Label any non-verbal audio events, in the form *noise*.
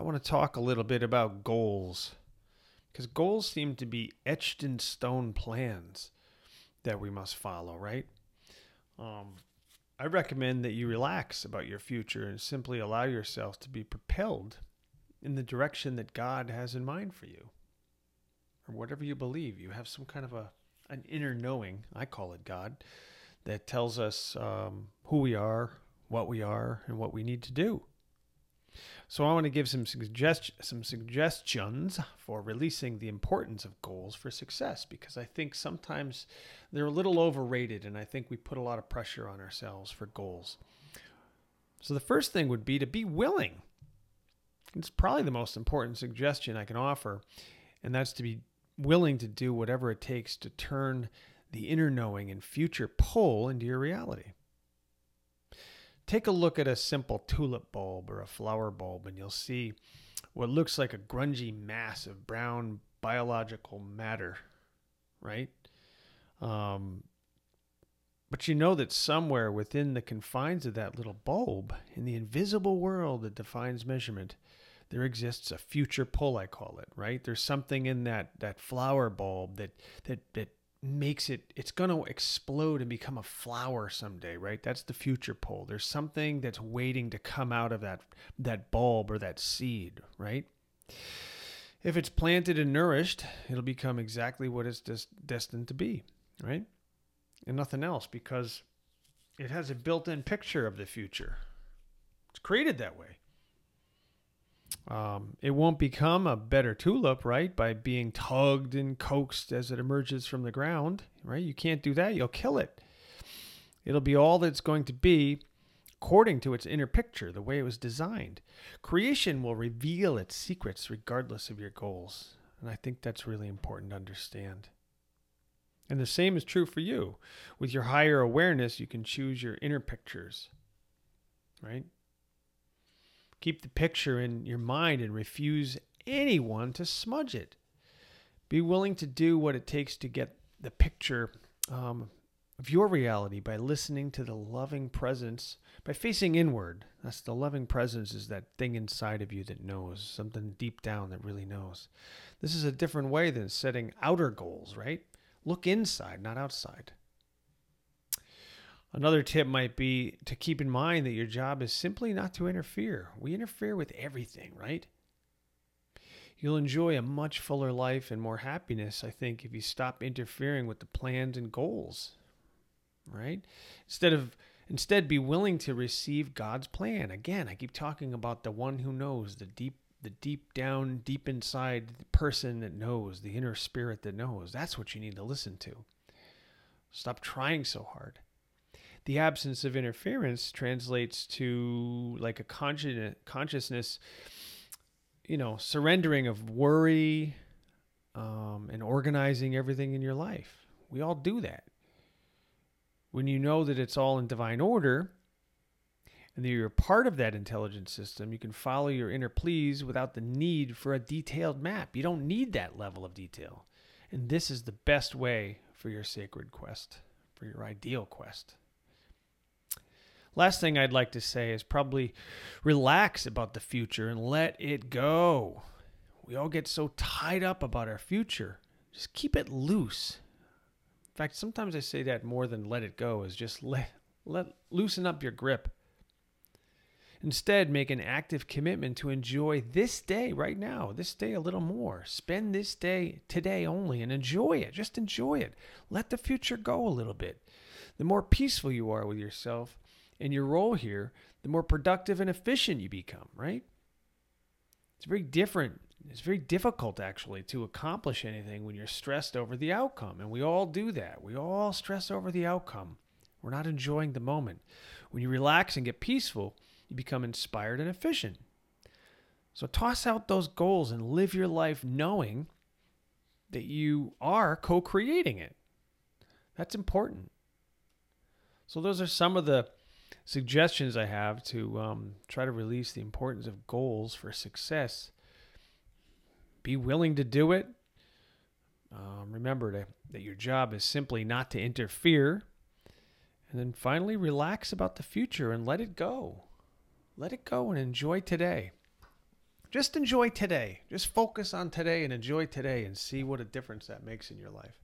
I want to talk a little bit about goals because goals seem to be etched in stone plans that we must follow, right? Um, I recommend that you relax about your future and simply allow yourself to be propelled in the direction that God has in mind for you. Or whatever you believe, you have some kind of a an inner knowing, I call it God, that tells us um, who we are, what we are, and what we need to do. So I want to give some suggest- some suggestions for releasing the importance of goals for success because I think sometimes they're a little overrated and I think we put a lot of pressure on ourselves for goals. So the first thing would be to be willing. It's probably the most important suggestion I can offer and that's to be willing to do whatever it takes to turn the inner knowing and future pull into your reality. Take a look at a simple tulip bulb or a flower bulb, and you'll see what looks like a grungy mass of brown biological matter, right? Um, but you know that somewhere within the confines of that little bulb, in the invisible world that defines measurement, there exists a future pull, I call it, right? There's something in that that flower bulb that that that makes it it's going to explode and become a flower someday right? That's the future pole. There's something that's waiting to come out of that that bulb or that seed right? If it's planted and nourished it'll become exactly what it's des- destined to be right? And nothing else because it has a built-in picture of the future. It's created that way um, it won't become a better tulip, right, by being tugged and coaxed as it emerges from the ground, right? You can't do that, you'll kill it. It'll be all that it's going to be according to its inner picture, the way it was designed. Creation will reveal its secrets regardless of your goals. And I think that's really important to understand. And the same is true for you. With your higher awareness, you can choose your inner pictures, right? Keep the picture in your mind and refuse anyone to smudge it. Be willing to do what it takes to get the picture um, of your reality by listening to the loving presence, by facing inward. That's the loving presence, is that thing inside of you that knows, something deep down that really knows. This is a different way than setting outer goals, right? Look inside, not outside. Another tip might be to keep in mind that your job is simply not to interfere. We interfere with everything, right? You'll enjoy a much fuller life and more happiness, I think, if you stop interfering with the plans and goals, right? Instead of instead be willing to receive God's plan. Again, I keep talking about the one who knows, the deep the deep down, deep inside person that knows, the inner spirit that knows. That's what you need to listen to. Stop trying so hard the absence of interference translates to like a conscious consciousness you know surrendering of worry um, and organizing everything in your life. We all do that. When you know that it's all in divine order and that you're part of that intelligence system you can follow your inner pleas without the need for a detailed map. You don't need that level of detail. And this is the best way for your sacred quest for your ideal quest Last thing I'd like to say is probably relax about the future and let it go. We all get so tied up about our future. Just keep it loose. In fact, sometimes I say that more than let it go is just *laughs* let let loosen up your grip. Instead, make an active commitment to enjoy this day right now, this day a little more. Spend this day today only and enjoy it. Just enjoy it. Let the future go a little bit. The more peaceful you are with yourself, in your role here, the more productive and efficient you become, right? It's very different. It's very difficult actually to accomplish anything when you're stressed over the outcome. And we all do that. We all stress over the outcome. We're not enjoying the moment. When you relax and get peaceful, you become inspired and efficient. So toss out those goals and live your life knowing that you are co creating it. That's important. So, those are some of the suggestions I have to um, try to release the importance of goals for success. Be willing to do it. Um, remember to, that your job is simply not to interfere. And then finally, relax about the future and let it go. Let it go and enjoy today. Just enjoy today. Just focus on today and enjoy today and see what a difference that makes in your life.